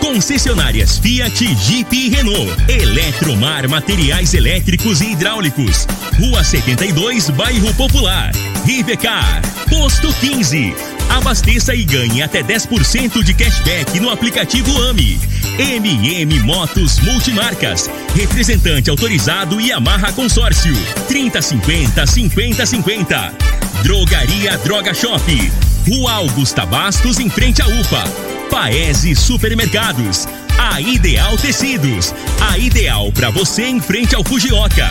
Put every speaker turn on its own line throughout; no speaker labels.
Concessionárias Fiat, Jeep e Renault. Eletromar Materiais Elétricos e Hidráulicos. Rua 72, Bairro Popular. Rivecar. Posto 15. Abasteça e ganhe até 10% de cashback no aplicativo AMI. MM Motos Multimarcas. Representante autorizado e amarra consórcio. 3050 5050. Drogaria Droga Shop. Rua Augusta Bastos, em frente à UPA. Paese Supermercados. A Ideal Tecidos. A ideal para você em frente ao Fujioka.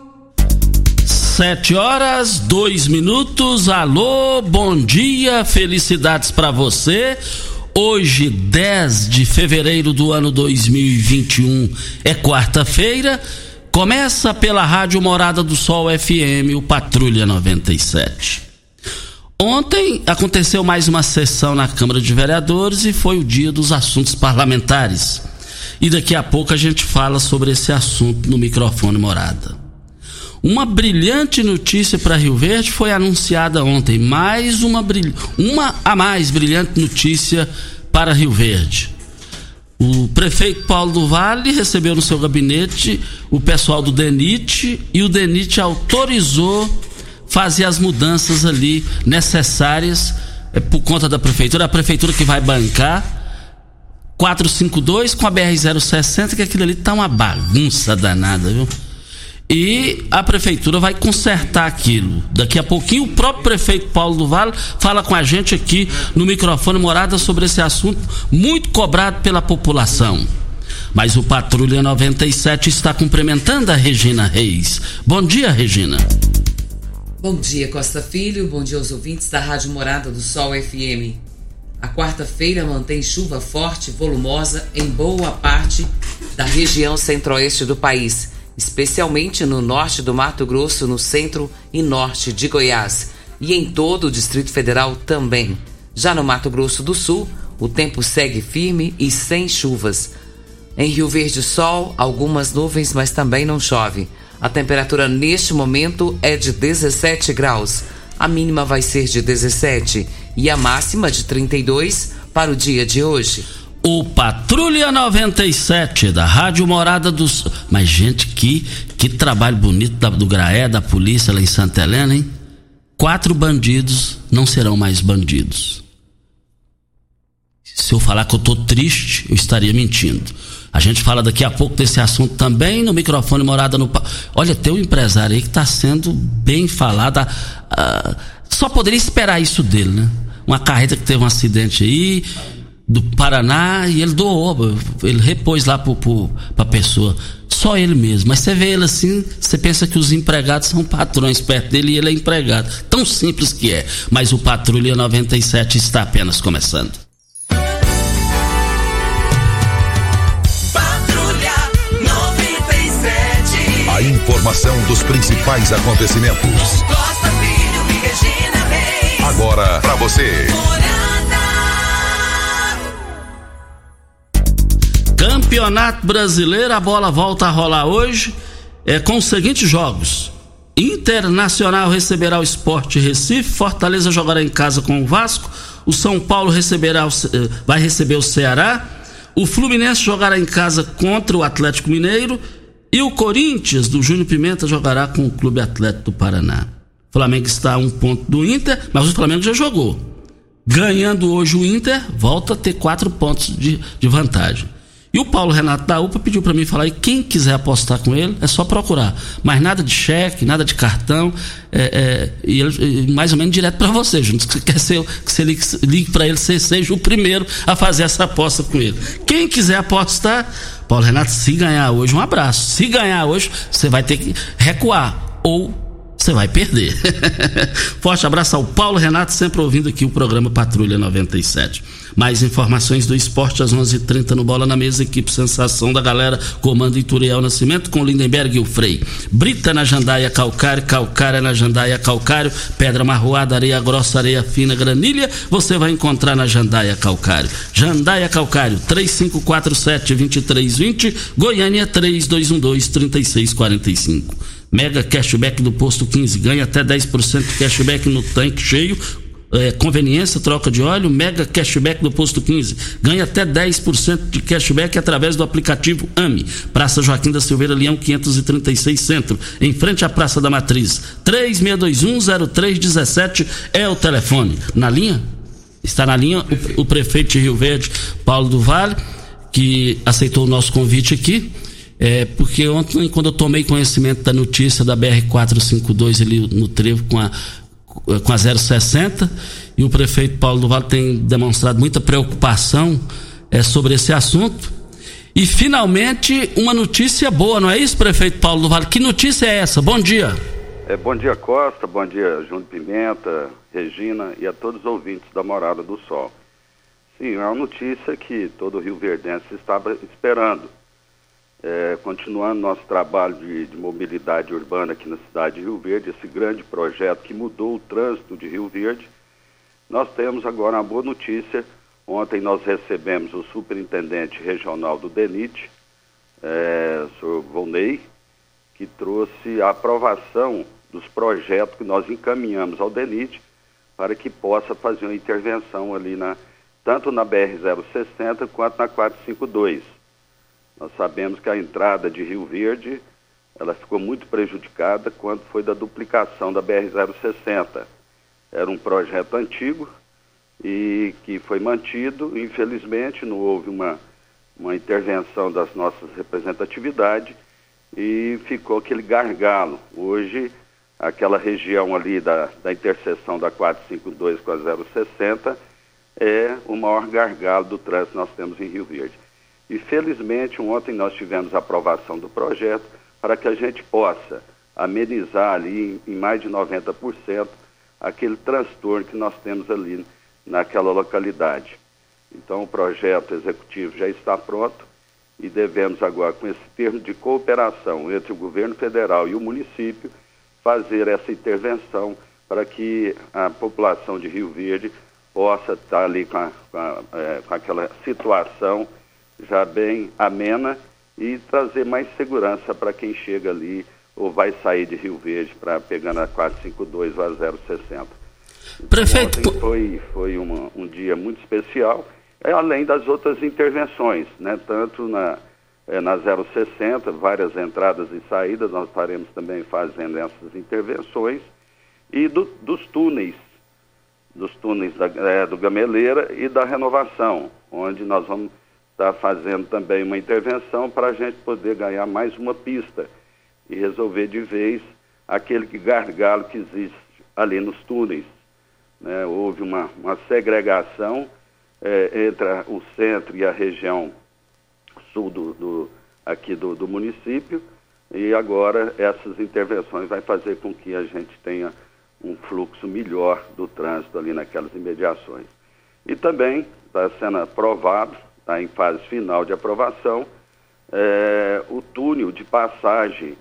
Sete horas, dois minutos. Alô, bom dia, felicidades para você. Hoje, 10 de fevereiro do ano 2021, é quarta-feira. Começa pela Rádio Morada do Sol FM, o Patrulha 97. Ontem aconteceu mais uma sessão na Câmara de Vereadores e foi o dia dos assuntos parlamentares. E daqui a pouco a gente fala sobre esse assunto no microfone Morada. Uma brilhante notícia para Rio Verde foi anunciada ontem. Mais uma, uma a mais brilhante notícia para Rio Verde. O prefeito Paulo do Vale recebeu no seu gabinete o pessoal do DENIT e o DENIT autorizou fazer as mudanças ali necessárias é, por conta da prefeitura. A prefeitura que vai bancar 452 com a BR-060, que aquilo ali tá uma bagunça danada, viu? E a prefeitura vai consertar aquilo. Daqui a pouquinho o próprio prefeito Paulo do Vale fala com a gente aqui no microfone morada sobre esse assunto muito cobrado pela população. Mas o Patrulha 97 está cumprimentando a Regina Reis. Bom dia, Regina.
Bom dia, Costa Filho. Bom dia aos ouvintes da Rádio Morada do Sol FM. A quarta-feira mantém chuva forte volumosa em boa parte da região centro-oeste do país especialmente no norte do Mato Grosso, no centro e norte de Goiás, e em todo o Distrito Federal também. Já no Mato Grosso do Sul, o tempo segue firme e sem chuvas. Em Rio Verde, sol, algumas nuvens, mas também não chove. A temperatura neste momento é de 17 graus. A mínima vai ser de 17 e a máxima de 32 para o dia de hoje.
O Patrulha 97 da Rádio Morada dos. Mas, gente, que, que trabalho bonito da, do Graé, da polícia lá em Santa Helena, hein? Quatro bandidos não serão mais bandidos. Se eu falar que eu tô triste, eu estaria mentindo. A gente fala daqui a pouco desse assunto também no microfone Morada no. Olha, tem um empresário aí que está sendo bem falado. Uh, só poderia esperar isso dele, né? Uma carreta que teve um acidente aí do Paraná e ele doou, ele repôs lá para a pessoa. Só ele mesmo. Mas você vê ele assim, você pensa que os empregados são patrões perto dele e ele é empregado. Tão simples que é. Mas o Patrulha 97 está apenas começando.
Patrulha 97. A informação dos principais acontecimentos. Costa Filho e Regina Reis. Agora para você.
Campeonato Brasileiro, a bola volta a rolar hoje é, com os seguintes jogos. Internacional receberá o Esporte Recife, Fortaleza jogará em casa com o Vasco, o São Paulo receberá o, eh, vai receber o Ceará, o Fluminense jogará em casa contra o Atlético Mineiro e o Corinthians do Júnior Pimenta jogará com o Clube Atlético do Paraná. O Flamengo está a um ponto do Inter, mas o Flamengo já jogou. Ganhando hoje o Inter, volta a ter quatro pontos de, de vantagem. E o Paulo Renato da UPA pediu para mim falar, e quem quiser apostar com ele, é só procurar. Mas nada de cheque, nada de cartão, é, é, e ele, mais ou menos direto para você, Júnior. Que quer ser, que você ligue, ligue para ele, você seja o primeiro a fazer essa aposta com ele. Quem quiser apostar, Paulo Renato, se ganhar hoje, um abraço. Se ganhar hoje, você vai ter que recuar. Ou você vai perder. Forte abraço ao Paulo Renato, sempre ouvindo aqui o programa Patrulha 97. Mais informações do esporte às 11:30 h 30 no Bola na Mesa, equipe Sensação da Galera, comando Ituriel Nascimento com Lindenberg e o Frei. Brita na Jandaia Calcário, Calcária na Jandaia Calcário, Pedra Marroada, Areia Grossa, Areia Fina, Granilha, você vai encontrar na Jandaia Calcário. Jandaia Calcário, 3547-2320, Goiânia 3212-3645. Mega cashback do posto 15, ganha até 10% de cashback no tanque cheio é, conveniência, troca de óleo, mega cashback do posto 15. Ganha até 10% de cashback através do aplicativo AMI. Praça Joaquim da Silveira Leão 536 Centro, em frente à Praça da Matriz. 36210317 é o telefone. Na linha? Está na linha o, o prefeito de Rio Verde, Paulo do Vale, que aceitou o nosso convite aqui. É, porque ontem, quando eu tomei conhecimento da notícia da BR-452 ali no trevo com a com a 060 e o prefeito Paulo do Vale tem demonstrado muita preocupação é, sobre esse assunto. E finalmente uma notícia boa, não é isso, prefeito Paulo do Vale? Que notícia é essa? Bom dia.
É, bom dia, Costa, bom dia, Júnior Pimenta, Regina e a todos os ouvintes da Morada do Sol. Sim, é uma notícia que todo o Rio Verdense estava esperando é, continuando nosso trabalho de, de, mobilidade urbana aqui na cidade de Rio Verde, esse grande projeto que mudou o trânsito de Rio Verde, nós temos agora uma boa notícia. Ontem nós recebemos o superintendente regional do DENIT, é, o senhor Volney, que trouxe a aprovação dos projetos que nós encaminhamos ao DENIT para que possa fazer uma intervenção ali na tanto na BR-060 quanto na 452 nós sabemos que a entrada de Rio Verde ela ficou muito prejudicada quando foi da duplicação da BR-060. Era um projeto antigo e que foi mantido. Infelizmente, não houve uma, uma intervenção das nossas representatividades e ficou aquele gargalo. Hoje, aquela região ali da, da interseção da 452 com a 060 é o maior gargalo do trânsito que nós temos em Rio Verde. E felizmente ontem nós tivemos a aprovação do projeto para que a gente possa amenizar ali em, mais de 90% aquele transtorno que nós temos ali naquela localidade. Então o projeto executivo já está pronto e devemos agora, com esse termo de cooperação entre o governo federal e o município, fazer essa intervenção para que a população de Rio Verde possa estar ali com, a, com, a, é, com aquela situação já bem amena e trazer mais segurança para quem chega ali ou vai sair de Rio Verde para pegar na 452 ou a 060.
Prefeito.
Então, foi foi uma, um dia muito especial, é, além das outras intervenções, né? tanto na, é, na 060, várias entradas e saídas, nós estaremos também fazendo essas intervenções, e do, dos túneis, dos túneis da, é, do Gameleira e da renovação, onde nós vamos está fazendo também uma intervenção para a gente poder ganhar mais uma pista e resolver de vez aquele gargalo que existe ali nos túneis. Né? Houve uma, uma segregação é, entre o centro e a região sul do, do aqui do, do, município e agora essas intervenções vai fazer com que a gente tenha um fluxo melhor do trânsito ali naquelas imediações. E também está sendo aprovado está em fase final de aprovação, é, o túnel de passagem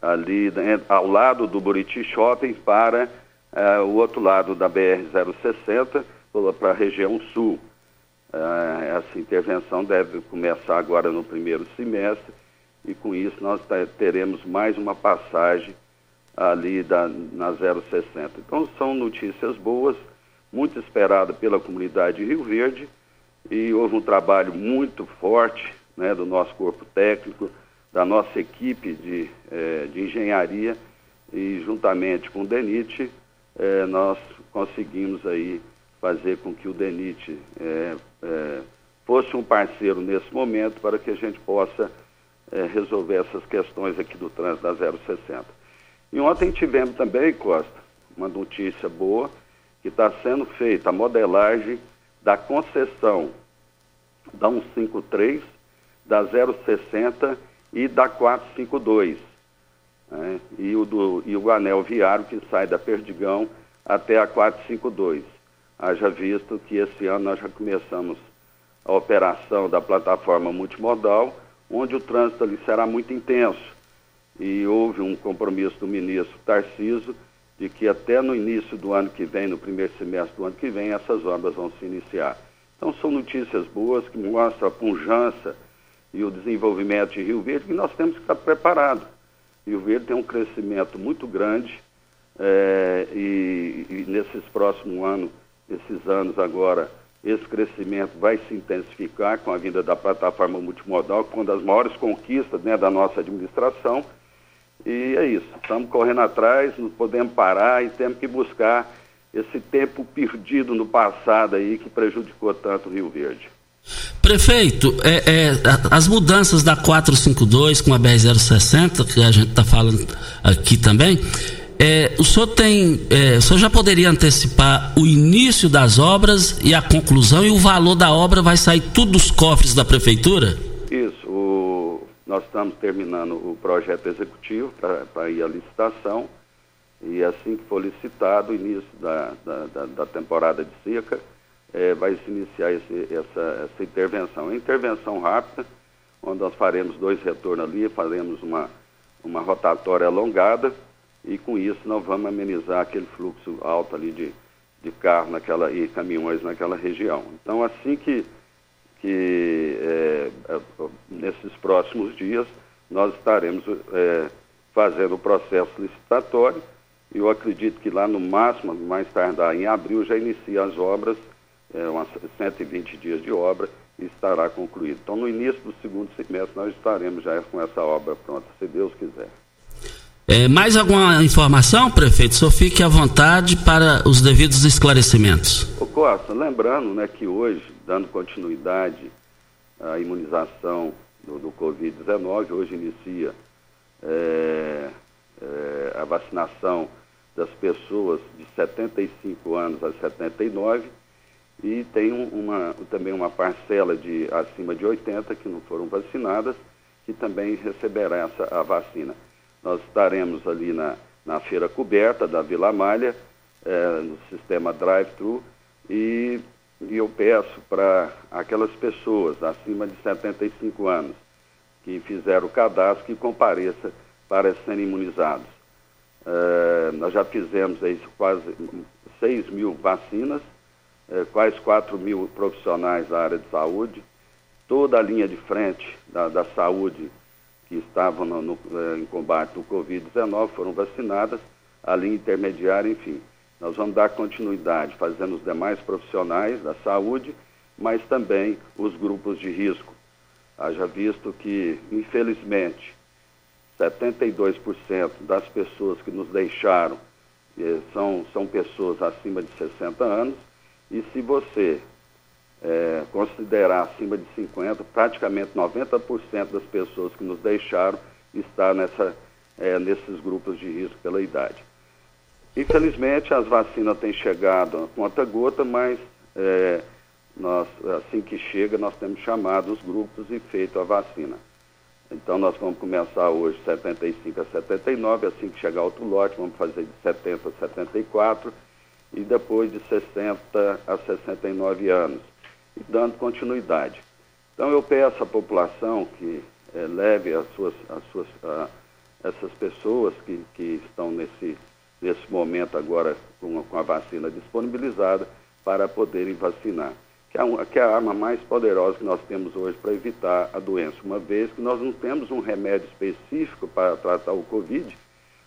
ali né, ao lado do Buriti Shopping para é, o outro lado da BR-060, para a região sul. É, essa intervenção deve começar agora no primeiro semestre e com isso nós teremos mais uma passagem ali da, na 060. Então são notícias boas, muito esperada pela comunidade de Rio Verde e houve um trabalho muito forte né, do nosso corpo técnico, da nossa equipe de, eh, de engenharia e juntamente com o DENIT eh, nós conseguimos aí fazer com que o DENIT eh, fosse um parceiro nesse momento para que a gente possa é, resolver essas questões aqui do trânsito da 060. E ontem tivemos também, Costa, uma notícia boa, que está sendo feita a modelagem da concessão da 153, da 060 e da 452. Né? E, o do, e o anel viário que sai da Perdigão até a 452. Haja visto que esse ano nós já começamos a operação da plataforma multimodal, onde o trânsito ali será muito intenso. E houve um compromisso do ministro Tarciso de que até no início do ano que vem, no primeiro semestre do ano que vem, essas obras vão se iniciar. Então são notícias boas que mostram a pujança e o desenvolvimento de Rio Verde, que nós temos que estar preparados. Rio Verde tem um crescimento muito grande é, e, e nesses próximos anos, esses anos agora, esse crescimento vai se intensificar com a vinda da plataforma multimodal, que é uma das maiores conquistas né, da nossa administração. E é isso, estamos correndo atrás, não podemos parar e temos que buscar esse tempo perdido no passado aí que prejudicou tanto o Rio Verde.
Prefeito, é, é, as mudanças da 452 com a BR-060, que a gente está falando aqui também, é, o senhor tem. É, o senhor já poderia antecipar o início das obras e a conclusão e o valor da obra vai sair tudo dos cofres da prefeitura?
Nós estamos terminando o projeto executivo para ir à licitação e assim que for licitado o início da, da, da, da temporada de seca, é, vai se iniciar esse, essa, essa intervenção. É intervenção rápida, onde nós faremos dois retornos ali, faremos uma, uma rotatória alongada e com isso nós vamos amenizar aquele fluxo alto ali de, de carro naquela, e caminhões naquela região. Então, assim que, que é, é, nesses próximos dias, nós estaremos é, fazendo o processo licitatório e eu acredito que lá no máximo, mais tardar em abril, já inicia as obras, é, umas 120 dias de obra, e estará concluído. Então, no início do segundo semestre, nós estaremos já com essa obra pronta, se Deus quiser.
É, mais alguma informação, prefeito? Só fique à vontade para os devidos esclarecimentos.
Ô Costa, lembrando né, que hoje, dando continuidade à imunização do, do Covid-19, hoje inicia é, é, a vacinação das pessoas de 75 anos a 79 e tem uma, também uma parcela de acima de 80 que não foram vacinadas, que também receberá essa, a vacina. Nós estaremos ali na, na feira coberta da Vila Malha, é, no sistema drive-thru, e, e eu peço para aquelas pessoas acima de 75 anos que fizeram o cadastro que compareça para serem imunizados. É, nós já fizemos aí quase 6 mil vacinas, é, quase 4 mil profissionais da área de saúde, toda a linha de frente da, da saúde que estavam no, no, eh, em combate ao Covid-19 foram vacinadas, a linha intermediária, enfim. Nós vamos dar continuidade, fazendo os demais profissionais da saúde, mas também os grupos de risco. Haja visto que, infelizmente, 72% das pessoas que nos deixaram eh, são, são pessoas acima de 60 anos, e se você é, considerar acima de 50, praticamente 90% das pessoas que nos deixaram está nessa, é, nesses grupos de risco pela idade. Infelizmente, as vacinas têm chegado a conta gota, mas é, nós, assim que chega, nós temos chamado os grupos e feito a vacina. Então, nós vamos começar hoje 75 a 79, assim que chegar outro lote, vamos fazer de 70 a 74 e depois de 60 a 69 anos e dando continuidade. Então eu peço à população que é, leve as suas, as suas, a, essas pessoas que, que estão nesse, nesse momento agora com, com a vacina disponibilizada para poderem vacinar. Que é, a, que é a arma mais poderosa que nós temos hoje para evitar a doença, uma vez que nós não temos um remédio específico para tratar o Covid,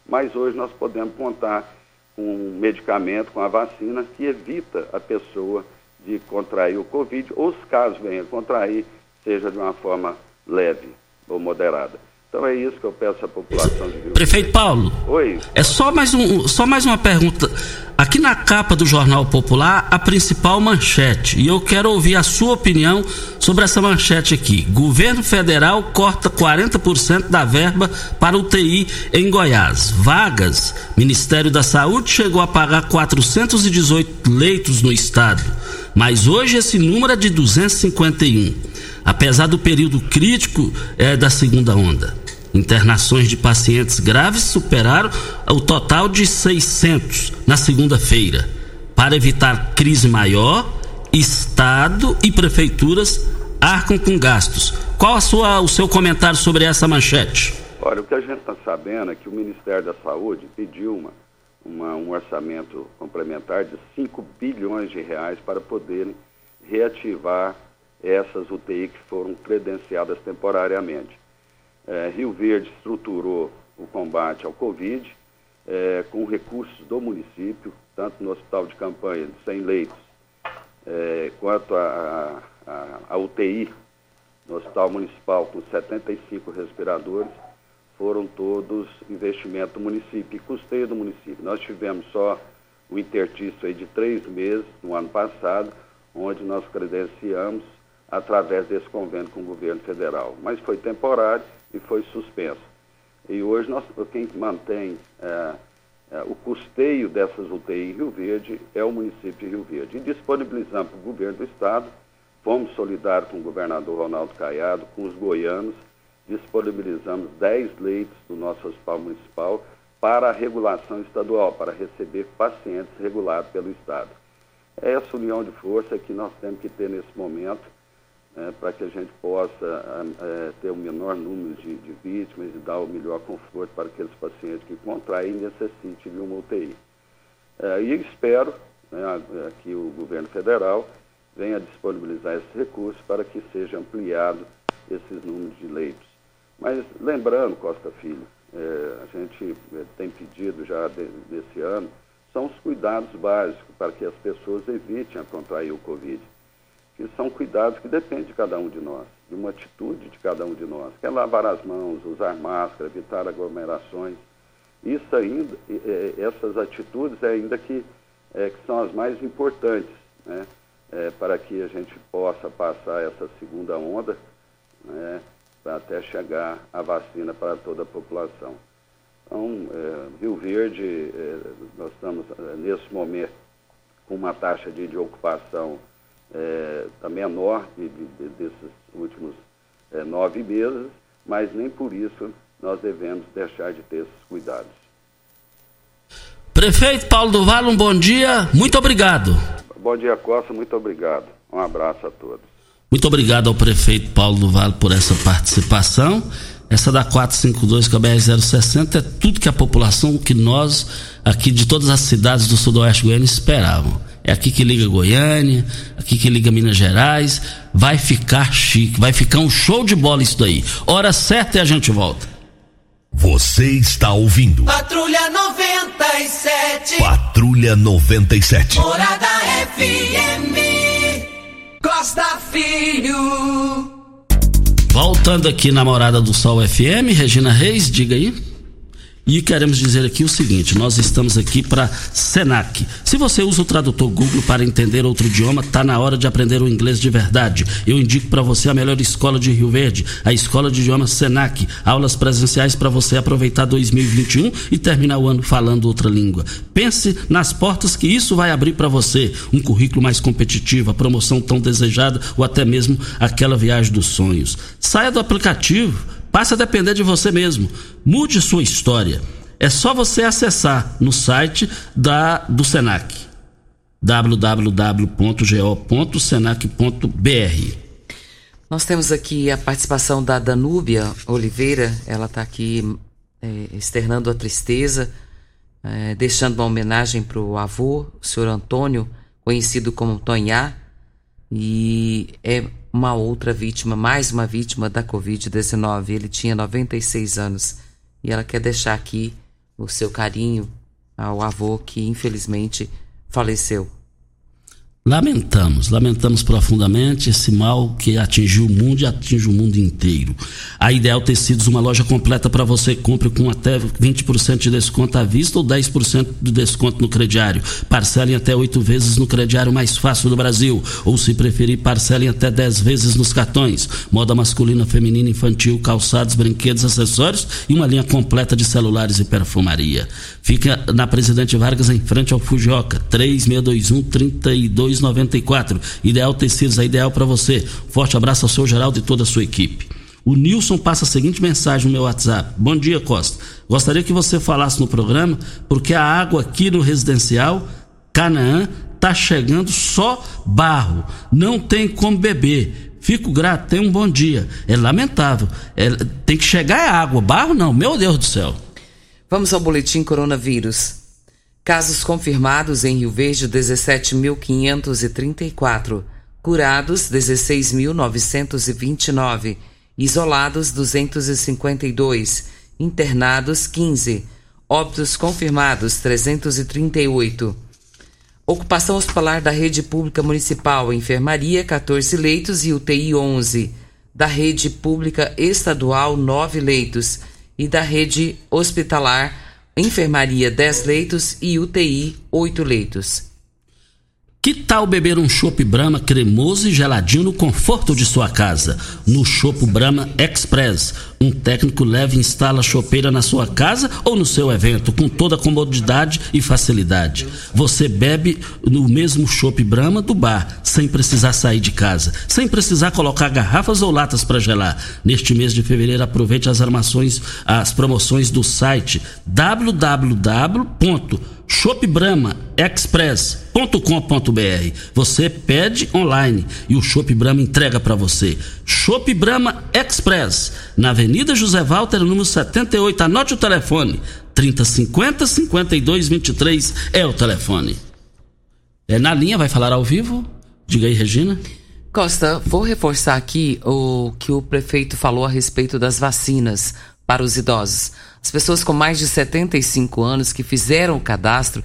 mas hoje nós podemos contar com um medicamento, com a vacina, que evita a pessoa de contrair o Covid, ou se caso venha contrair, seja de uma forma leve ou moderada. Então é isso que eu peço à população de Rio
Prefeito Paulo.
Oi.
É só mais, um, só mais uma pergunta. A aqui na capa do Jornal Popular, a principal manchete. E eu quero ouvir a sua opinião sobre essa manchete aqui. Governo federal corta 40% da verba para UTI em Goiás. Vagas. Ministério da Saúde chegou a pagar 418 leitos no estado. Mas hoje esse número é de 251. Apesar do período crítico é, da segunda onda. Internações de pacientes graves superaram o total de 600 na segunda-feira. Para evitar crise maior, Estado e prefeituras arcam com gastos. Qual a sua, o seu comentário sobre essa manchete?
Olha, o que a gente está sabendo é que o Ministério da Saúde pediu uma, uma, um orçamento complementar de 5 bilhões de reais para poderem reativar essas UTI que foram credenciadas temporariamente. É, Rio Verde estruturou o combate ao Covid é, com recursos do município, tanto no hospital de campanha de 100 leitos, é, quanto a, a, a, UTI no hospital municipal com 75 respiradores, foram todos investimento do município custeio do município. Nós tivemos só o intertício de três meses no ano passado, onde nós credenciamos através desse convênio com o governo federal. Mas foi temporário e foi suspenso. E hoje nós, quem mantém é, é, o custeio dessas UTI em Rio Verde é o município de Rio Verde. E disponibilizamos para o governo do estado, fomos solidários com o governador Ronaldo Caiado, com os goianos, disponibilizamos 10 leitos do nosso hospital municipal para a regulação estadual, para receber pacientes regulados pelo Estado. É essa união de força que nós temos que ter nesse momento é, para que a gente possa é, ter o menor número de, de, vítimas e dar o melhor conforto para aqueles pacientes que contraem e necessitem de uma UTI. É, e espero né, que o governo federal venha disponibilizar esses recursos para que seja ampliado esses números de leitos. Mas lembrando, Costa Filho, é, a gente é, tem pedido já de, desse ano, são os cuidados básicos para que as pessoas evitem a contrair o Covid que são cuidados que dependem de cada um de nós, de uma atitude de cada um de nós, que é lavar as mãos, usar máscara, evitar aglomerações. Isso ainda, essas atitudes ainda que, é, que são as mais importantes, né? É, para que a gente possa passar essa segunda onda, né? Até chegar a vacina para toda a população. Então, é, Rio Verde, é, nós estamos é, nesse momento com uma taxa de, de ocupação tá menor de, de, desses últimos nove meses, mas nem por isso nós devemos deixar de ter esses cuidados.
Prefeito Paulo do um bom dia, muito obrigado.
Bom dia, Costa, muito obrigado. Um abraço a todos.
Muito obrigado ao prefeito Paulo do Vale por essa participação. Essa da 452 com a BR-060 é tudo que a população, que nós aqui de todas as cidades do sudoeste goiano esperavam. É aqui que liga Goiânia, aqui que liga Minas Gerais. Vai ficar chique, vai ficar um show de bola isso daí. Hora certa e a gente volta.
Você está ouvindo.
Patrulha 97.
Patrulha 97.
Morada FM. Costa Filho.
Voltando aqui na Morada do Sol FM, Regina Reis, diga aí. E queremos dizer aqui o seguinte: nós estamos aqui para Senac. Se você usa o tradutor Google para entender outro idioma, tá na hora de aprender o inglês de verdade. Eu indico para você a melhor escola de Rio Verde, a Escola de Idiomas Senac. Aulas presenciais para você aproveitar 2021 e terminar o ano falando outra língua. Pense nas portas que isso vai abrir para você. Um currículo mais competitivo, a promoção tão desejada ou até mesmo aquela viagem dos sonhos. Saia do aplicativo Passa a depender de você mesmo. Mude sua história. É só você acessar no site da, do Senac www.go.senac.br.
Nós temos aqui a participação da Danúbia Oliveira, ela está aqui é, externando a tristeza, é, deixando uma homenagem para o avô, o senhor Antônio, conhecido como Tonhá, e é uma outra vítima, mais uma vítima da Covid-19. Ele tinha 96 anos e ela quer deixar aqui o seu carinho ao avô que infelizmente faleceu.
Lamentamos, lamentamos profundamente esse mal que atingiu o mundo e atinge o mundo inteiro. A Ideal Tecidos, uma loja completa para você, compre com até 20% de desconto à vista ou 10% de desconto no crediário. Parcelem até oito vezes no crediário mais fácil do Brasil. Ou, se preferir, parcelem até 10 vezes nos cartões. Moda masculina, feminina, infantil, calçados, brinquedos, acessórios e uma linha completa de celulares e perfumaria. Fica na Presidente Vargas, em frente ao Fujioka, 3621 32 9294. Ideal Tecidos, é ideal para você. Forte abraço ao seu Geraldo e toda a sua equipe. O Nilson passa a seguinte mensagem no meu WhatsApp. Bom dia, Costa. Gostaria que você falasse no programa, porque a água aqui no residencial Canaã tá chegando só barro. Não tem como beber. Fico grato, tenha um bom dia. É lamentável. É, tem que chegar água. Barro não, meu Deus do céu.
Vamos ao boletim coronavírus. Casos confirmados em Rio Verde 17.534, curados 16.929, isolados 252, internados 15, óbitos confirmados 338. Ocupação hospitalar da rede pública municipal, enfermaria 14 leitos e UTI 11, da rede pública estadual 9 leitos. E da rede hospitalar enfermaria 10 leitos e UTI 8 leitos.
Que tal beber um chopp Brahma cremoso e geladinho no conforto de sua casa? No Chopp Brahma Express, um técnico leva e instala a chopeira na sua casa ou no seu evento, com toda a comodidade e facilidade. Você bebe no mesmo chopp Brahma do bar, sem precisar sair de casa, sem precisar colocar garrafas ou latas para gelar. Neste mês de fevereiro, aproveite as armações, as promoções do site www shopbramaexpress.com.br. Você pede online e o Shop Brahma entrega para você. Shop Brahma Express, na Avenida José Walter, número 78. Anote o telefone: 3050 5223 é o telefone. É na linha, vai falar ao vivo? Diga aí, Regina.
Costa, vou reforçar aqui o que o prefeito falou a respeito das vacinas para os idosos. As pessoas com mais de 75 anos que fizeram o cadastro,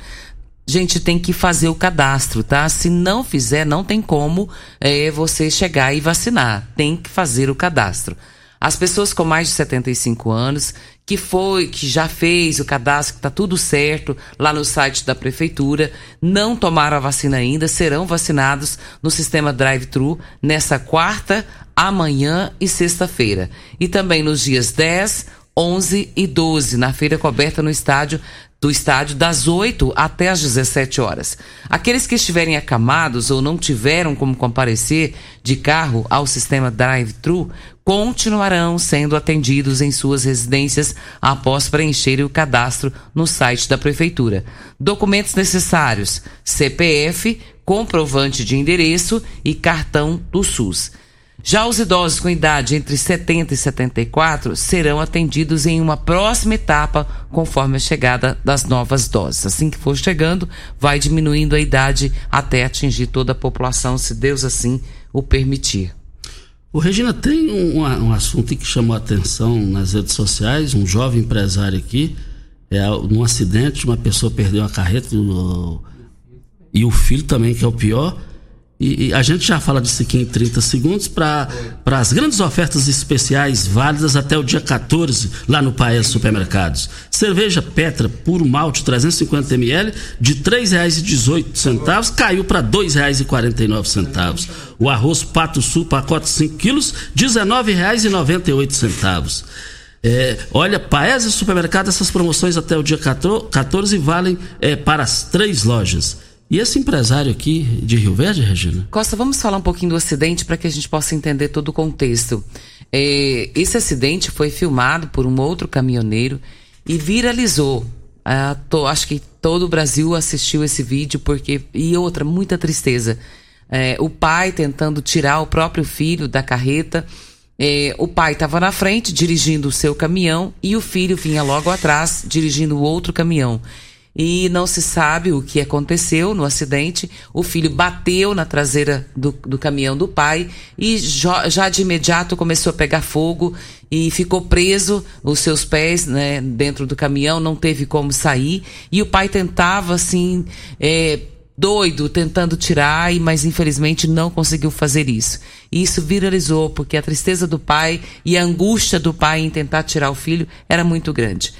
gente tem que fazer o cadastro, tá? Se não fizer, não tem como é, você chegar e vacinar. Tem que fazer o cadastro. As pessoas com mais de 75 anos, que foi, que já fez o cadastro, que está tudo certo lá no site da prefeitura, não tomaram a vacina ainda, serão vacinados no sistema drive-thru nessa quarta, amanhã e sexta-feira. E também nos dias 10, 11 e 12, na feira coberta no estádio do estádio das 8 até as 17 horas. Aqueles que estiverem acamados ou não tiveram como comparecer de carro ao sistema drive-thru continuarão sendo atendidos em suas residências após preencherem o cadastro no site da prefeitura. Documentos necessários: CPF, comprovante de endereço e cartão do SUS. Já os idosos com idade entre 70 e 74 serão atendidos em uma próxima etapa, conforme a chegada das novas doses. Assim que for chegando, vai diminuindo a idade até atingir toda a população, se Deus assim o permitir.
O Regina tem um, um assunto que chamou a atenção nas redes sociais, um jovem empresário aqui, é, num acidente, uma pessoa perdeu a carreta e o filho também, que é o pior e, e, a gente já fala disso aqui em 30 segundos para as grandes ofertas especiais válidas até o dia 14 lá no Paes Supermercados. Cerveja Petra puro malte 350 ml de R$ 3,18 caiu para R$ 2,49. O arroz Pato Sul pacote 5 quilos R$ 19,98. É, olha, Paes e Supermercado, essas promoções até o dia 14 valem é, para as três lojas. E esse empresário aqui de Rio Verde, Regina?
Costa, vamos falar um pouquinho do acidente para que a gente possa entender todo o contexto. É, esse acidente foi filmado por um outro caminhoneiro e viralizou. Ah, tô, acho que todo o Brasil assistiu esse vídeo porque e outra muita tristeza. É, o pai tentando tirar o próprio filho da carreta. É, o pai estava na frente dirigindo o seu caminhão e o filho vinha logo atrás dirigindo o outro caminhão e não se sabe o que aconteceu no acidente. O filho bateu na traseira do, do caminhão do pai e já, já, de imediato começou a pegar fogo e ficou preso os seus pés né, dentro do caminhão, não teve como sair. E o pai tentava assim. É, doido tentando tirar, mas infelizmente não conseguiu fazer isso. E isso viralizou porque a tristeza do pai e a angústia do pai em tentar tirar o filho era muito grande.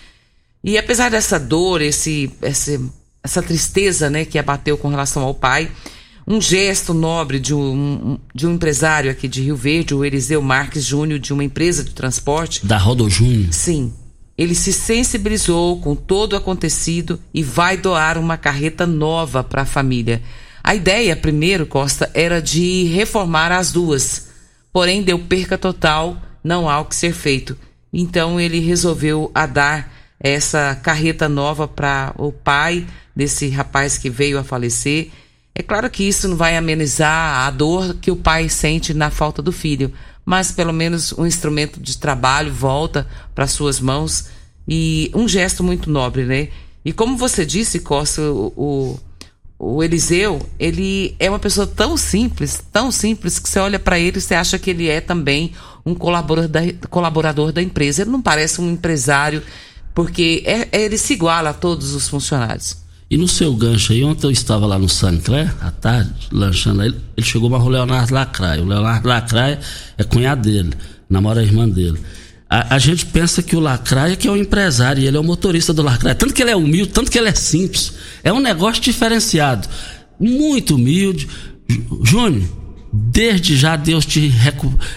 E apesar dessa dor, esse, esse essa tristeza né, que abateu com relação ao pai, um gesto nobre de um, de um empresário aqui de Rio Verde, o Eliseu Marques Júnior, de uma empresa de transporte.
Da Rodo Júnior?
Sim. Ele se sensibilizou com todo o acontecido e vai doar uma carreta nova para a família. A ideia, primeiro, Costa, era de reformar as duas. Porém, deu perca total, não há o que ser feito. Então, ele resolveu a dar essa carreta nova para o pai desse rapaz que veio a falecer. É claro que isso não vai amenizar a dor que o pai sente na falta do filho, mas pelo menos um instrumento de trabalho volta para suas mãos e um gesto muito nobre, né? E como você disse, Costa, o, o, Eliseu, ele é uma pessoa tão simples, tão simples, que você olha para ele e você acha que ele é também um colaborador da, colaborador da empresa. Ele não parece um empresário, porque é, é, ele se iguala a todos os funcionários.
E no seu gancho aí, ontem eu estava lá no Sancler, à tarde, lanchando aí, ele chegou mais o Leonardo Lacraia. O Leonardo Lacraia é cunhado dele, namora a irmã dele. A, a, gente pensa que o Lacraia que é o empresário, e ele é o motorista do Lacraia. Tanto que ele é humilde, tanto que ele é simples. É um negócio diferenciado. Muito humilde. Júnior, Desde já Deus te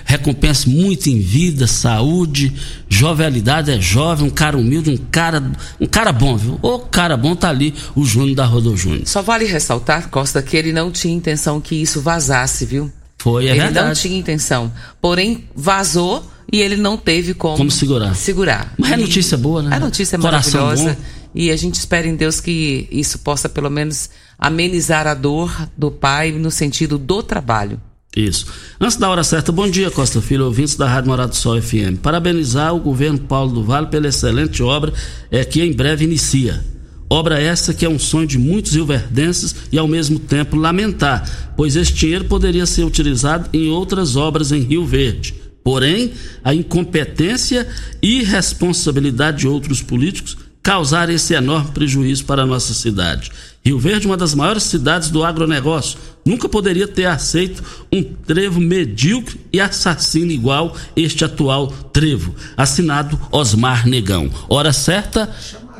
recompense muito em vida, saúde, jovialidade, é jovem, um cara humilde, um cara, um cara bom, viu? O cara bom tá ali, o Júnior da Rodo Júnior.
Só vale ressaltar, Costa, que ele não tinha intenção que isso vazasse, viu?
Foi, é
ele
verdade.
não tinha intenção. Porém, vazou e ele não teve como,
como segurar.
segurar.
Mas é notícia boa, né?
A notícia é
Coração
maravilhosa.
Bom.
E a gente espera em Deus que isso possa pelo menos amenizar a dor do pai no sentido do trabalho.
Isso. Antes da hora certa, bom dia, Costa Filho, ouvintes da Rádio Morado do Sol FM. Parabenizar o governo Paulo do Vale pela excelente obra é, que em breve inicia. Obra essa que é um sonho de muitos rioverdenses e ao mesmo tempo lamentar, pois este dinheiro poderia ser utilizado em outras obras em Rio Verde. Porém, a incompetência e irresponsabilidade de outros políticos causaram esse enorme prejuízo para a nossa cidade. Rio Verde, uma das maiores cidades do agronegócio, nunca poderia ter aceito um trevo medíocre e assassino igual este atual trevo. Assinado Osmar Negão. Hora certa. Chama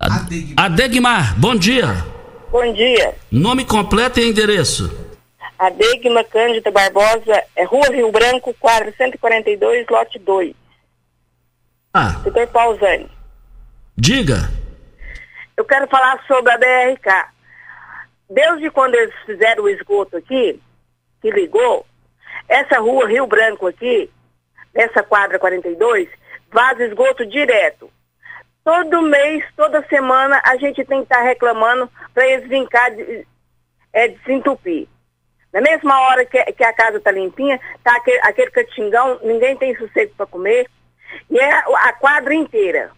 Adegmar. Adegmar. Bom dia.
Bom dia.
Nome completo e endereço.
Adegma Cândida Barbosa, é Rua Rio Branco, quadro 142, lote 2.
Ah.
Doutor Pausani.
Diga.
Eu quero falar sobre a BRK. Desde quando eles fizeram o esgoto aqui, que ligou, essa rua Rio Branco aqui, nessa quadra 42, vaza esgoto direto. Todo mês, toda semana, a gente tem que estar tá reclamando para eles cá de, é, desentupir. Na mesma hora que, que a casa está limpinha, tá aquele, aquele catingão, ninguém tem sossego para comer. E é a quadra inteira.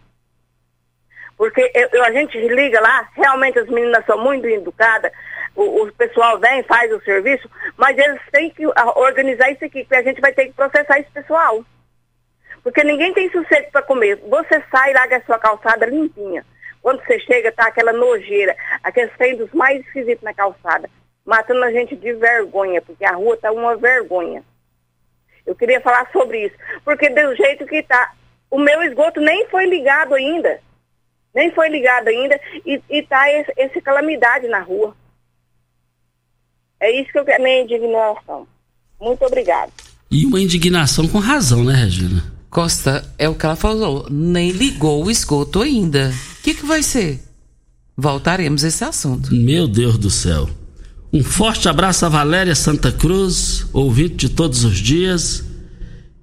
Porque eu, a gente liga lá, realmente as meninas são muito educadas, o, o, pessoal vem, faz o serviço, mas eles têm que organizar isso aqui, porque a gente vai ter que processar esse pessoal. Porque ninguém tem sossego para comer. Você sai lá com a sua calçada limpinha. Quando você chega, tá aquela nojeira, aqueles feios mais esquisitos na calçada, matando a gente de vergonha, porque a rua tá uma vergonha. Eu queria falar sobre isso, porque do jeito que tá, o meu esgoto nem foi ligado ainda nem foi ligado ainda e está esse, essa calamidade na rua. É isso que eu quero, minha indignação. Muito obrigada.
E uma indignação com razão, né, Regina?
Costa, é o que ela falou, nem ligou o esgoto ainda. O que, que vai ser? Voltaremos a esse assunto.
Meu Deus do céu. Um forte abraço a Valéria Santa Cruz, ouvinte de todos os dias.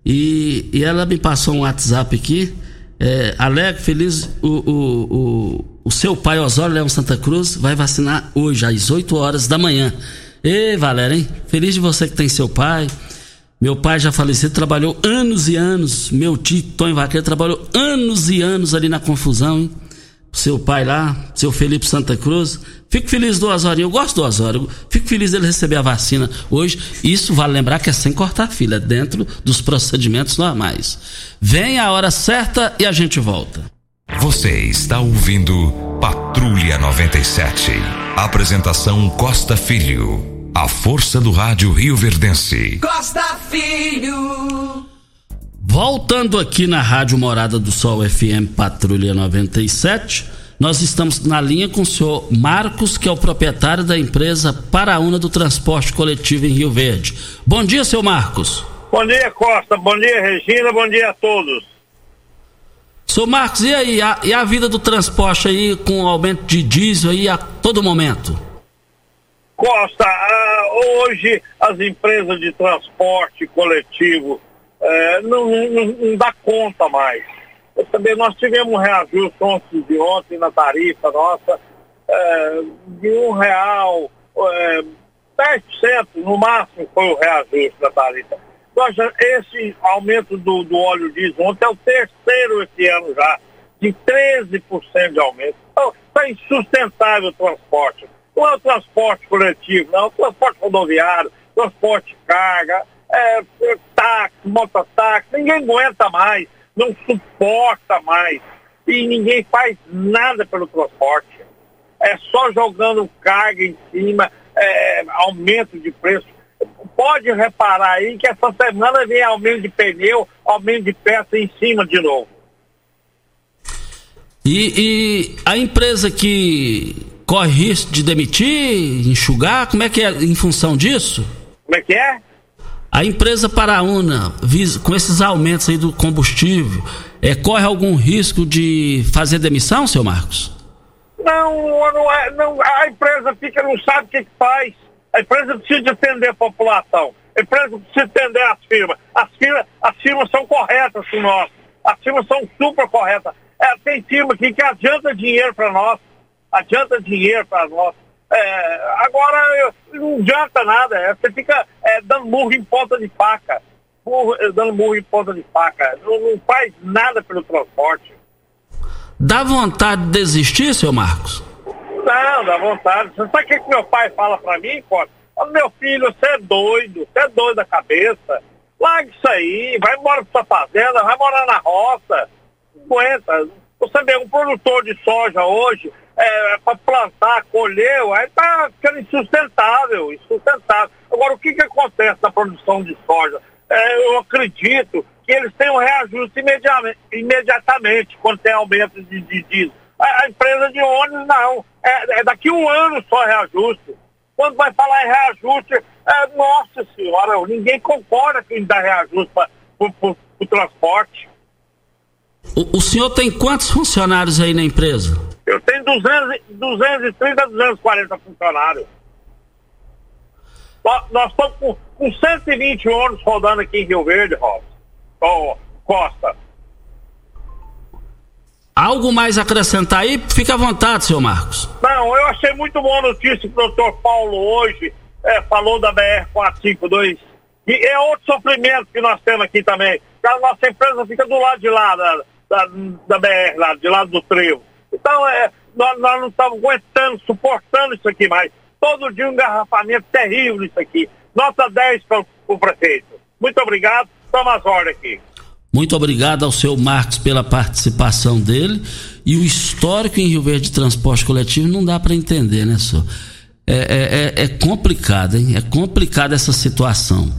E, e ela me passou um WhatsApp aqui é, alegre, feliz, o, o, o, o, seu pai Osório Leão Santa Cruz vai vacinar hoje, às 8 horas da manhã. Ei, Valéria, hein? Feliz de você que tem seu pai. Meu pai já faleceu, trabalhou anos e anos. Meu tio, Tony Vaqueiro, trabalhou anos e anos ali na confusão, hein? Seu pai lá, seu Felipe Santa Cruz. Fico feliz do Osório, eu gosto do Osório. Fico feliz dele receber a vacina hoje. Isso vale lembrar que é sem cortar fila, dentro dos procedimentos normais. Vem a hora certa e a gente volta.
Você está ouvindo Patrulha 97. Apresentação Costa Filho. A força do rádio Rio Verdense.
Costa Filho.
Voltando aqui na Rádio Morada do Sol FM Patrulha 97, nós estamos na linha com o senhor Marcos, que é o proprietário da empresa Paraúna do Transporte Coletivo em Rio Verde. Bom dia, seu Marcos.
Bom dia, Costa. Bom dia, Regina. Bom dia a todos.
Sou Marcos, e aí, a, e a vida do transporte aí com o aumento de diesel aí a todo momento?
Costa, ah, hoje as empresas de transporte coletivo eh, não, não, não, dá conta mais. Eu também nós tivemos um reajuste ontem de ontem na tarifa nossa eh, de um real, eh, 10% no máximo foi o reajuste da tarifa. Poxa, esse aumento do, do óleo diesel ontem é o terceiro esse ano já, de 13% de aumento. Então, está insustentável o transporte. Não é o transporte coletivo, não, é o transporte rodoviário, transporte carga, é, é, táxi, mototáxi, ninguém aguenta mais, não suporta mais. E ninguém faz nada pelo transporte. É só jogando carga em cima, é, aumento de preço pode reparar aí que essa semana vem aumento de pneu, aumento de peça em cima de novo.
E, e, a empresa que corre risco de demitir, enxugar, como é que é em função disso?
Como é que é?
A empresa Paraúna, com esses aumentos aí do combustível, é, corre algum risco de fazer demissão, seu Marcos?
Não, não, é, não a empresa fica, não sabe o que, que faz. A empresa precisa atender a população. A empresa precisa atender as firmas. As firmas, as firmas são corretas com nós. As firmas são super corretas. É, tem firma aqui que adianta dinheiro para nós. Adianta dinheiro para nós. É, agora não adianta nada. É, você fica é, dando murro em ponta de faca. Murro, é, dando murro em ponta de faca. Não, não faz nada pelo transporte.
Dá vontade de desistir, seu Marcos?
Não, dá vontade. Você sabe o que, que meu pai fala pra mim, Costa? Meu filho, você é doido, você é doido da cabeça. Larga isso aí, vai embora pra sua fazenda, vai morar na roça. Não aguenta. Você vê um produtor de soja hoje, é, é para plantar, colheu, aí tá ficando insustentável, insustentável. Agora, o que, que acontece na produção de soja? É, eu acredito que eles têm um reajuste imediatamente, imediatamente quando tem aumento de, de diesel. A, a empresa de ônibus não. É, é, daqui um ano só reajuste. Quando vai falar em reajuste, é, nossa senhora, ninguém concorda que dá reajuste para o transporte.
O, o, senhor tem quantos funcionários aí na empresa?
Eu tenho 200, 230 240 funcionários. Nós, estamos com, com 120 ônibus rodando aqui em Rio Verde, Rosa. Oh, Costa.
Algo mais a acrescentar aí? Fica à vontade, senhor Marcos.
Não, eu achei muito boa a notícia que o doutor Paulo hoje é, falou da BR-452. E é outro sofrimento que nós temos aqui também. A nossa empresa fica do lado de lá, da, da, da BR, lá, de lado do trevo. Então, é, nós, nós não estamos aguentando, suportando isso aqui mais. Todo dia um engarrafamento terrível isso aqui. Nota 10 para o prefeito. Muito obrigado. Toma as ordens aqui.
Muito obrigado ao seu Marcos pela participação dele. E o histórico em Rio Verde de transporte coletivo não dá para entender, né, senhor? É, é, é, é, complicado, hein? É complicada essa situação.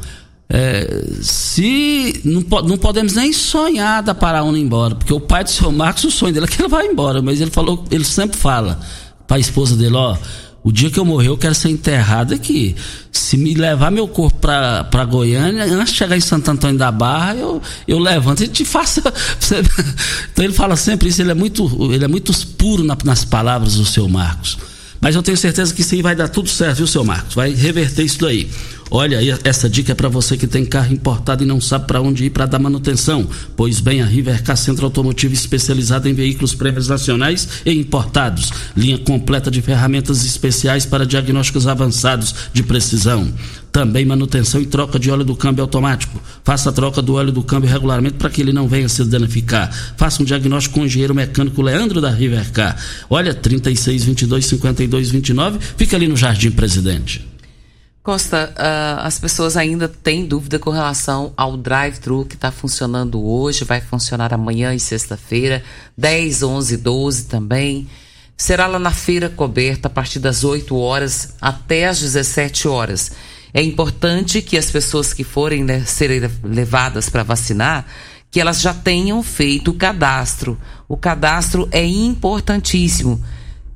É, se não, não podemos nem sonhar da Paraúna embora, porque o pai do seu Marcos, o sonho dele é que ele vai embora, mas ele falou, ele sempre fala para a esposa dele, ó, o dia que eu morrer, eu quero ser enterrado aqui. Se me levar meu corpo pra Goiânia, antes de chegar em Santo Antônio da Barra, eu, eu levanto e te faço. então ele fala sempre isso, ele é muito, ele é muito puro na, nas palavras do seu Marcos. Mas eu tenho certeza que isso aí vai dar tudo certo, viu, seu Marcos? Vai reverter isso daí. Olha, essa dica é para você que tem carro importado e não sabe para onde ir para dar manutenção. Pois bem, a Rivercar Centro Automotivo especializada em veículos prêmios nacionais e importados. Linha completa de ferramentas especiais para diagnósticos avançados de precisão. Também manutenção e troca de óleo do câmbio automático. Faça a troca do óleo do câmbio regularmente para que ele não venha se danificar. Faça um diagnóstico com o engenheiro mecânico Leandro da Rivercar. Olha, 36 22 52 29, fica ali no Jardim Presidente.
Costa, uh, as pessoas ainda têm dúvida com relação ao drive-thru que está funcionando hoje, vai funcionar amanhã e sexta-feira, 10, 11, 12 também. será lá na feira coberta a partir das 8 horas até as 17 horas. É importante que as pessoas que forem né, serem levadas para vacinar, que elas já tenham feito o cadastro. O cadastro é importantíssimo.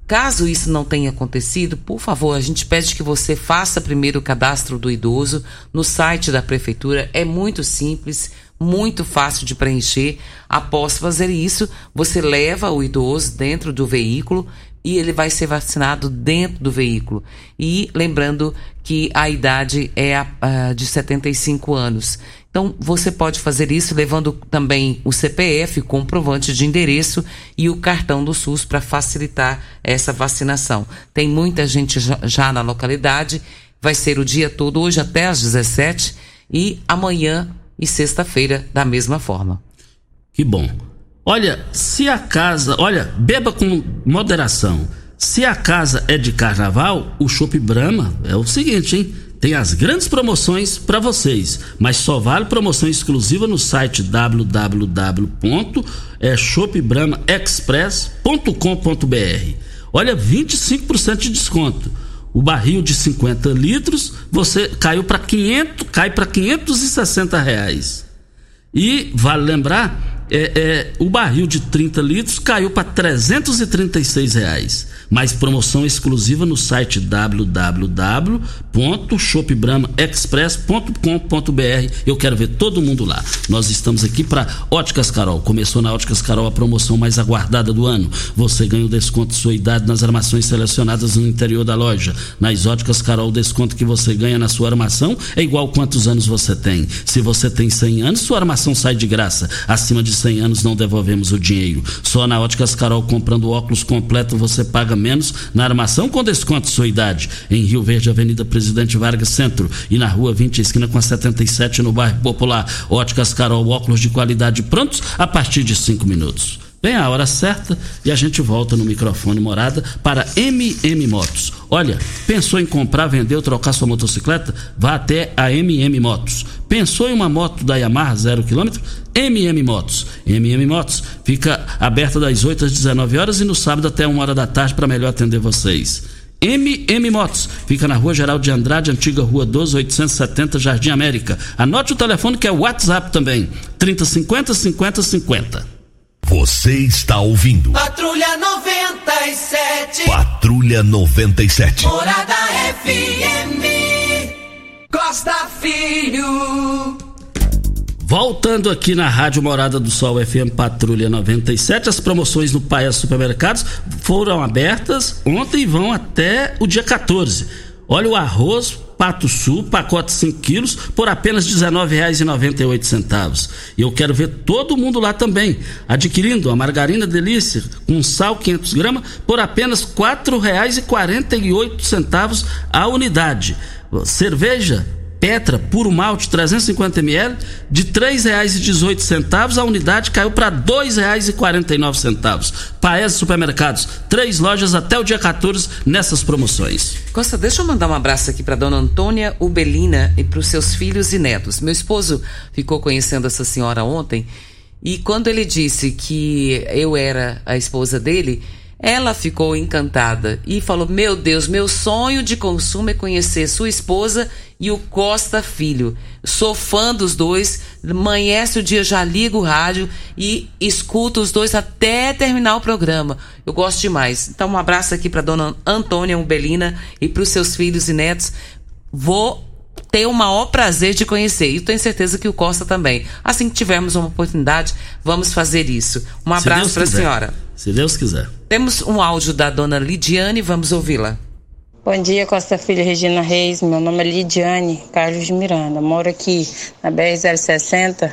Caso isso não tenha acontecido, por favor, a gente pede que você faça primeiro o cadastro do idoso no site da prefeitura. É muito simples, muito fácil de preencher. Após fazer isso, você leva o idoso dentro do veículo e ele vai ser vacinado dentro do veículo. E lembrando que a idade é a, a, de 75 anos. Então, você pode fazer isso levando também o CPF, comprovante de endereço e o cartão do SUS para facilitar essa vacinação. Tem muita gente já, já na localidade, vai ser o dia todo, hoje até às 17 e amanhã e sexta-feira da mesma forma.
Que bom. Olha, se a casa, olha, beba com moderação. Se a casa é de carnaval, o Chopp Brahma é o seguinte, hein? Tem as grandes promoções para vocês, mas só vale promoção exclusiva no site www.shopbramaexpress.com.br. Olha, 25% de desconto. O barril de 50 litros você caiu para 500, cai para 560 reais. E vale lembrar é, é, o barril de 30 litros caiu para 336 reais. Mais promoção exclusiva no site www.shopbramaexpress.com.br. Eu quero ver todo mundo lá. Nós estamos aqui para Óticas Carol. Começou na Óticas Carol a promoção mais aguardada do ano. Você ganha o desconto de sua idade nas armações selecionadas no interior da loja. Nas Óticas Carol, o desconto que você ganha na sua armação é igual quantos anos você tem. Se você tem 100 anos, sua armação sai de graça. Acima de 100 anos não devolvemos o dinheiro. Só na Óticas Carol comprando óculos completo você paga menos na armação com desconto de sua idade. Em Rio Verde, Avenida Presidente Vargas Centro e na Rua 20, esquina com a 77 no bairro Popular. Óticas Carol, óculos de qualidade prontos a partir de 5 minutos. Vem a hora certa e a gente volta no microfone morada para MM Motos. Olha, pensou em comprar, vender ou trocar sua motocicleta? Vá até a MM Motos. Pensou em uma moto da Yamaha zero quilômetro? MM Motos. MM Motos fica aberta das 8 às 19 horas e no sábado até 1 hora da tarde para melhor atender vocês. MM Motos. Fica na Rua Geral de Andrade, antiga Rua 12870, Jardim América. Anote o telefone que é WhatsApp também. 3050 5050.
Você está ouvindo.
Patrulha 97.
Patrulha 97.
Morada FM. Costa Filho.
Voltando aqui na Rádio Morada do Sol FM Patrulha 97, as promoções no Paia Supermercados foram abertas ontem e vão até o dia 14. Olha o arroz Pato Sul, pacote 5 quilos, por apenas R$19,98. E eu quero ver todo mundo lá também, adquirindo a margarina delícia com sal 500 gramas por apenas R$ 4,48 a unidade. Cerveja Petra puro malte 350 ml de R$ 3,18 a unidade caiu para R$ 2,49. Paes Supermercados, três lojas até o dia 14 nessas promoções.
Costa, deixa eu mandar um abraço aqui para dona Antônia Ubelina e para os seus filhos e netos. Meu esposo ficou conhecendo essa senhora ontem e quando ele disse que eu era a esposa dele, ela ficou encantada e falou: Meu Deus, meu sonho de consumo é conhecer sua esposa e o Costa Filho. Sou fã dos dois, amanhece o dia, já ligo o rádio e escuto os dois até terminar o programa. Eu gosto demais. Então, um abraço aqui para dona Antônia Umbelina e para os seus filhos e netos. Vou ter o maior prazer de conhecer. E tenho certeza que o Costa também. Assim que tivermos uma oportunidade, vamos fazer isso. Um abraço para a senhora.
Se Deus quiser.
Temos um áudio da dona Lidiane, vamos ouvi-la.
Bom dia, Costa Filha Regina Reis. Meu nome é Lidiane Carlos de Miranda. Moro aqui na BR-060,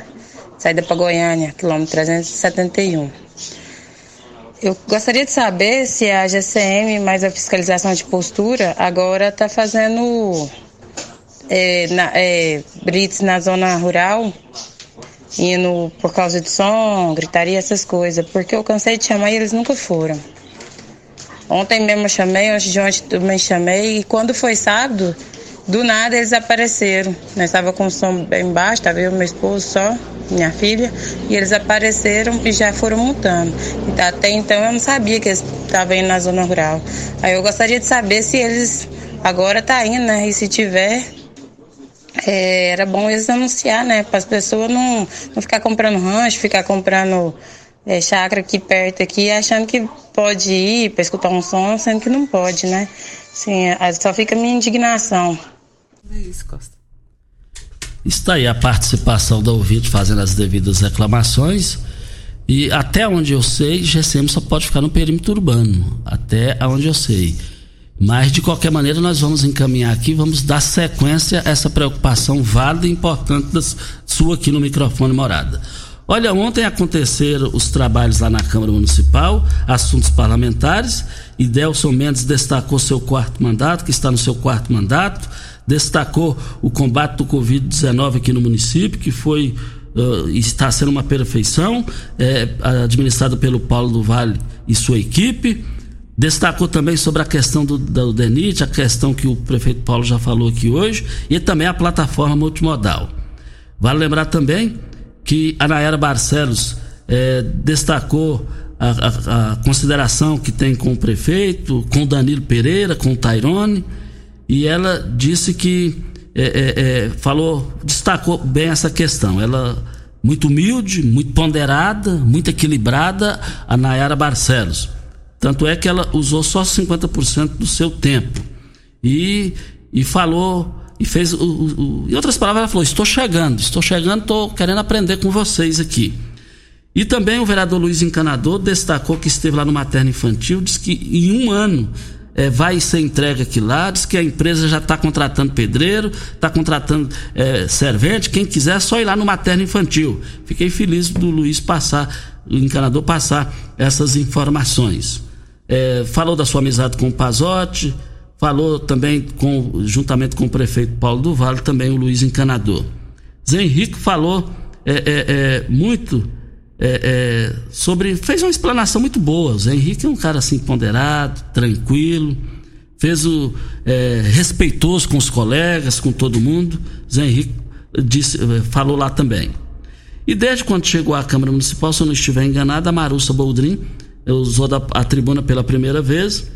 saída para Goiânia, quilômetro 371. Eu gostaria de saber se a GCM, mais a fiscalização de postura, agora está fazendo é, na, é, blitz na zona rural, indo por causa de som, gritaria, essas coisas, porque eu cansei de chamar e eles nunca foram. Ontem mesmo eu chamei, hoje de ontem também chamei, e quando foi sábado, do nada eles apareceram. Nós estava com o som bem baixo, estava eu meu esposo só. minha filha, e eles apareceram e já foram. Então, até então eu não sabia que eles estavam indo na zona rural. Aí eu gostaria de saber se eles agora tá indo, né? E se tiver, é, era bom eles anunciar, né? Para as pessoas não, não ficar comprando rancho, ficar comprando é, chácara aqui perto aqui, achando que pode ir para escutar um som, sendo que não pode, né? Sim, só fica a minha indignação.
É isso, Costa.
Está aí a participação da ouvinte fazendo as devidas reclamações. E até onde eu sei, GCM só pode ficar no perímetro urbano. Até onde eu sei. Mas de qualquer maneira, nós vamos encaminhar aqui, vamos dar sequência a essa preocupação válida e importante sua aqui no microfone morada. Olha, ontem aconteceram os trabalhos lá na Câmara Municipal, assuntos parlamentares, e Delson Mendes destacou seu quarto mandato, que está no seu quarto mandato, destacou o combate do Covid-19 aqui no município, que foi uh, está sendo uma perfeição, é, administrado pelo Paulo do Vale e sua equipe. Destacou também sobre a questão do, do DENIT, a questão que o prefeito Paulo já falou aqui hoje, e também a plataforma multimodal. Vale lembrar também que a Nayara Barcelos é, destacou a, a, a, consideração que tem com o prefeito, com Danilo Pereira, com o Tairone, e ela disse que é, é, falou, destacou bem essa questão. Ela muito humilde, muito ponderada, muito equilibrada, a Nayara Barcelos. Tanto é que ela usou só 50% do seu tempo. E, e falou e fez o, o, em outras palavras ela falou estou chegando estou chegando estou querendo aprender com vocês aqui. E também o vereador Luiz Encanador destacou que esteve lá no materno infantil disse que em um ano é, vai ser entregue aqui lá diz que a empresa já está contratando pedreiro está contratando é, servente quem quiser é só ir lá no materno infantil. Fiquei feliz do Luiz passar o encanador passar essas informações é, falou da sua amizade com o Pazotti falou também com, juntamente com o prefeito Paulo do Vale, também o Luiz Encanador. Zé Henrique falou é, é, é, muito é, é, sobre. fez uma explanação muito boa. Zé Henrique é um cara assim ponderado, tranquilo, fez o respeitoso com os colegas, com todo mundo. Zé Henrique disse, falou lá também. E desde quando chegou à Câmara Municipal, se eu não estiver enganado, a Marussa Boldrin usou da, a tribuna pela primeira vez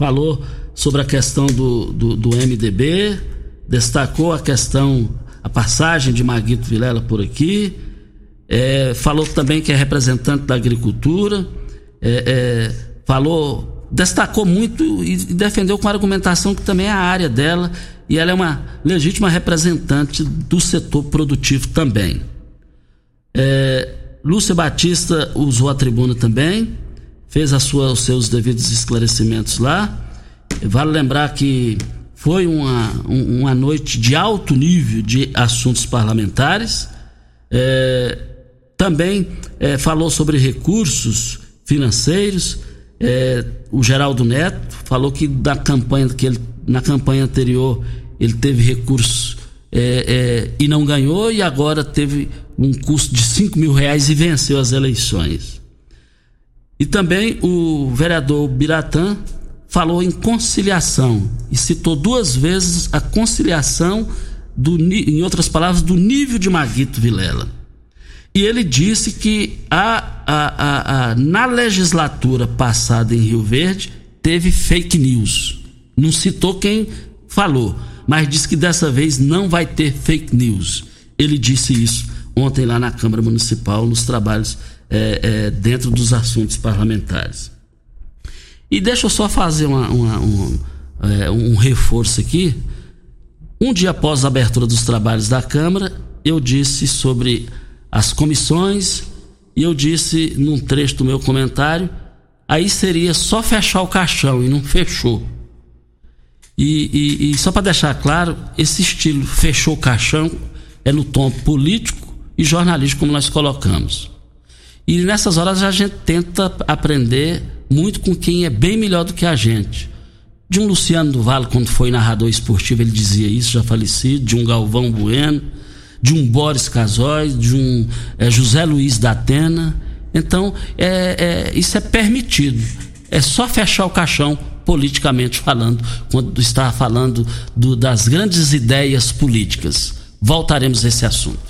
falou sobre a questão do, do, do MDB, destacou a questão, a passagem de Maguito Vilela por aqui, é, falou também que é representante da agricultura, é, é, falou, destacou muito e defendeu com argumentação que também é a área dela e ela é uma legítima representante do setor produtivo também. É, Lúcia Batista usou a tribuna também, fez a sua, os seus devidos esclarecimentos lá. Vale lembrar que foi uma, uma noite de alto nível de assuntos parlamentares. É, também é, falou sobre recursos financeiros. É, o Geraldo Neto falou que campanha que ele, na campanha anterior ele teve recursos é, é, e não ganhou e agora teve um custo de 5 mil reais e venceu as eleições. E também o vereador Biratã falou em conciliação e citou duas vezes a conciliação, do, em outras palavras, do nível de Maguito Vilela. E ele disse que a, a, a, na legislatura passada em Rio Verde teve fake news. Não citou quem falou, mas disse que dessa vez não vai ter fake news. Ele disse isso ontem lá na Câmara Municipal, nos trabalhos é, é, dentro dos assuntos parlamentares. E deixa eu só fazer uma, uma, um, é, um reforço aqui. Um dia após a abertura dos trabalhos da Câmara, eu disse sobre as comissões e eu disse num trecho do meu comentário, aí seria só fechar o caixão e não fechou. E, e, e só para deixar claro, esse estilo fechou o caixão é no tom político e jornalístico como nós colocamos. E nessas horas a gente tenta aprender muito com quem é bem melhor do que a gente. De um Luciano do Vale, quando foi narrador esportivo, ele dizia isso, já falecido, de um Galvão Bueno, de um Boris Casói, de um é, José Luiz da Atena. Então, é, é, isso é permitido. É só fechar o caixão, politicamente falando, quando está falando do, das grandes ideias políticas. Voltaremos a esse assunto.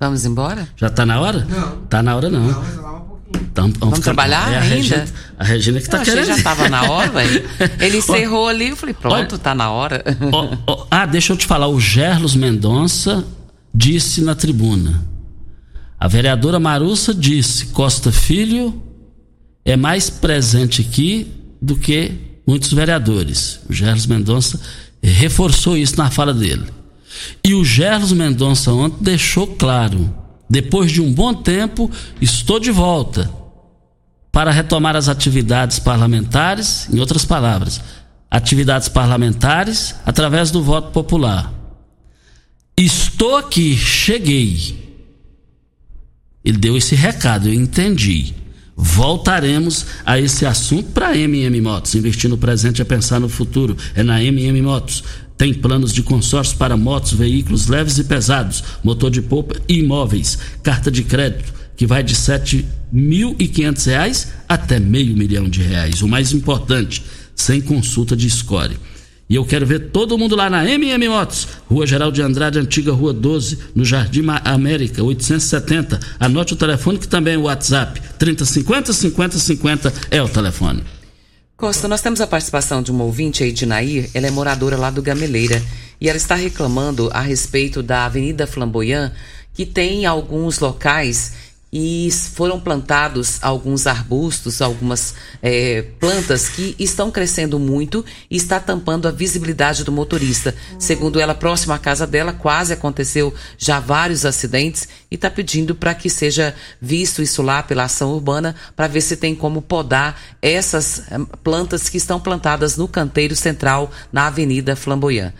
Vamos embora?
Já tá na hora?
Não.
Tá na hora não.
Não, mas lá um pouquinho.
Então, vamos,
Vamos
ficar-
trabalhar
é a
ainda?
Regina, a Regina que tá
achei
querendo.
que já tava na hora, velho. Ele encerrou ali, eu falei, pronto,
Olha.
tá na hora.
Ó, ó, ah, deixa eu te falar. O Gerlos Mendonça disse na tribuna. A vereadora Marussa disse: Costa Filho é mais presente aqui do que muitos vereadores. O Gerlos Mendonça reforçou isso na fala dele. E o Gerlos Mendonça ontem deixou claro: depois de um bom tempo, estou de volta para retomar as atividades parlamentares, em outras palavras, atividades parlamentares através do voto popular. Estou aqui, cheguei. Ele deu esse recado, eu entendi. Voltaremos a esse assunto para a MM Motos. Investir no presente é pensar no futuro. É na MM Motos. Tem planos de consórcio para motos, veículos leves e pesados, motor de polpa e imóveis. Carta de crédito que vai de 7.500 reais até meio milhão de reais. O mais importante, sem consulta de score. E eu quero ver todo mundo lá na MM Motos, Rua Geral de Andrade, antiga Rua 12, no Jardim América, 870. Anote o telefone que também é o WhatsApp. 3050 5050 é o telefone.
Costa, nós temos a participação de uma ouvinte aí de Nair, ela é moradora lá do Gameleira, e ela está reclamando a respeito da Avenida Flamboyant, que tem alguns locais e foram plantados alguns arbustos, algumas eh, plantas que estão crescendo muito e está tampando a visibilidade do motorista. Segundo ela, próximo à casa dela, quase aconteceu já vários acidentes e está pedindo para que seja visto isso lá pela ação urbana para ver se tem como podar essas eh, plantas que estão plantadas no canteiro central na Avenida Flamboyant.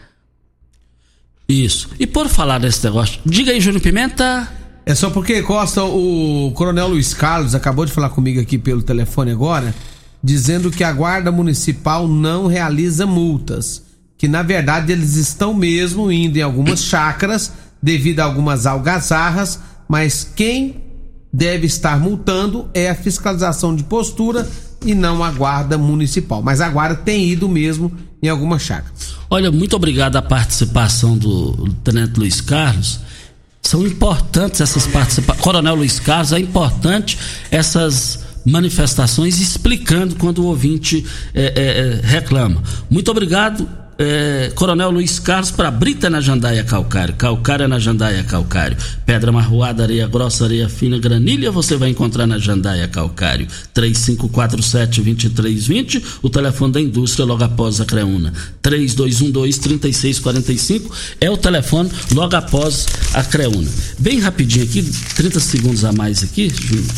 Isso. E por falar desse negócio, diga aí, Júnior Pimenta.
É só porque, Costa, o Coronel Luiz Carlos acabou de falar comigo aqui pelo telefone agora, dizendo que a Guarda Municipal não realiza multas. Que na verdade eles estão mesmo indo em algumas chácaras devido a algumas algazarras, mas quem deve estar multando é a fiscalização de postura e não a Guarda Municipal. Mas a Guarda tem ido mesmo em algumas chácaras.
Olha, muito obrigado à participação do Tenente Luiz Carlos. São importantes essas participações. Coronel Luiz Carlos, é importante essas manifestações explicando quando o ouvinte eh, eh, reclama. Muito obrigado, eh, Coronel Luiz Carlos, para Brita na Jandaia Calcário. Calcário é na Jandaia Calcário. Pedra marroada, areia grossa, areia fina, granilha, você vai encontrar na Jandaia Calcário. 3547-2320, o telefone da indústria logo após a Creuna. 3212-3645 é o telefone logo após a Creuna. Bem rapidinho aqui, 30 segundos a mais aqui,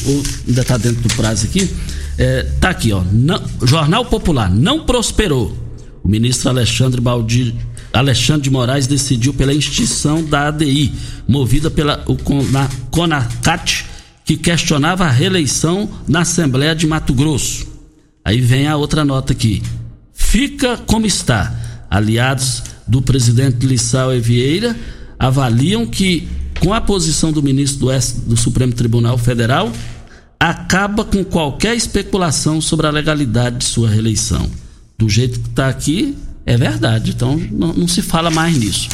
ou ainda está dentro do prazo aqui. É, tá aqui, ó. Não- Jornal Popular não prosperou. O ministro Alexandre Baldi, Alexandre de Moraes decidiu pela extinção da ADI, movida pela o Cona- Conacat, que questionava a reeleição na Assembleia de Mato Grosso. Aí vem a outra nota aqui. Fica como está. Aliados do presidente Lissau e Vieira avaliam que, com a posição do ministro do, S- do Supremo Tribunal Federal, acaba com qualquer especulação sobre a legalidade de sua reeleição. Do jeito que está aqui, é verdade. Então, não, não se fala mais nisso.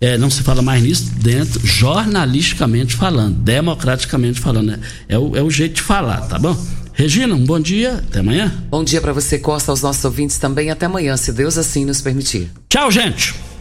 É, não se fala mais nisso dentro, jornalisticamente falando, democraticamente falando. né? É, o, é o jeito de falar, tá bom? Regina, um bom dia, até amanhã.
Bom dia para você, Costa, aos nossos ouvintes também. Até amanhã, se Deus assim nos permitir.
Tchau, gente!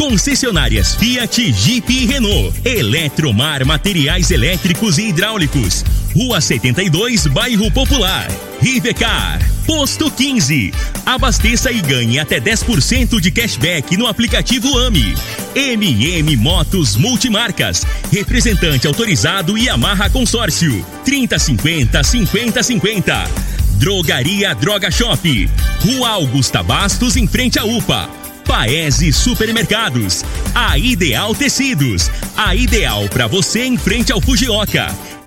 Concessionárias Fiat, Jeep e Renault. Eletromar Materiais Elétricos e Hidráulicos. Rua 72, Bairro Popular. Rivecar. Posto 15. Abasteça e ganhe até 10% de cashback no aplicativo AMI. MM Motos Multimarcas. Representante autorizado e amarra consórcio. 3050 5050. Drogaria Droga Shop. Rua Augusta Bastos, em frente à UPA. Paese Supermercados. A Ideal Tecidos. A ideal para você em frente ao Fujioka.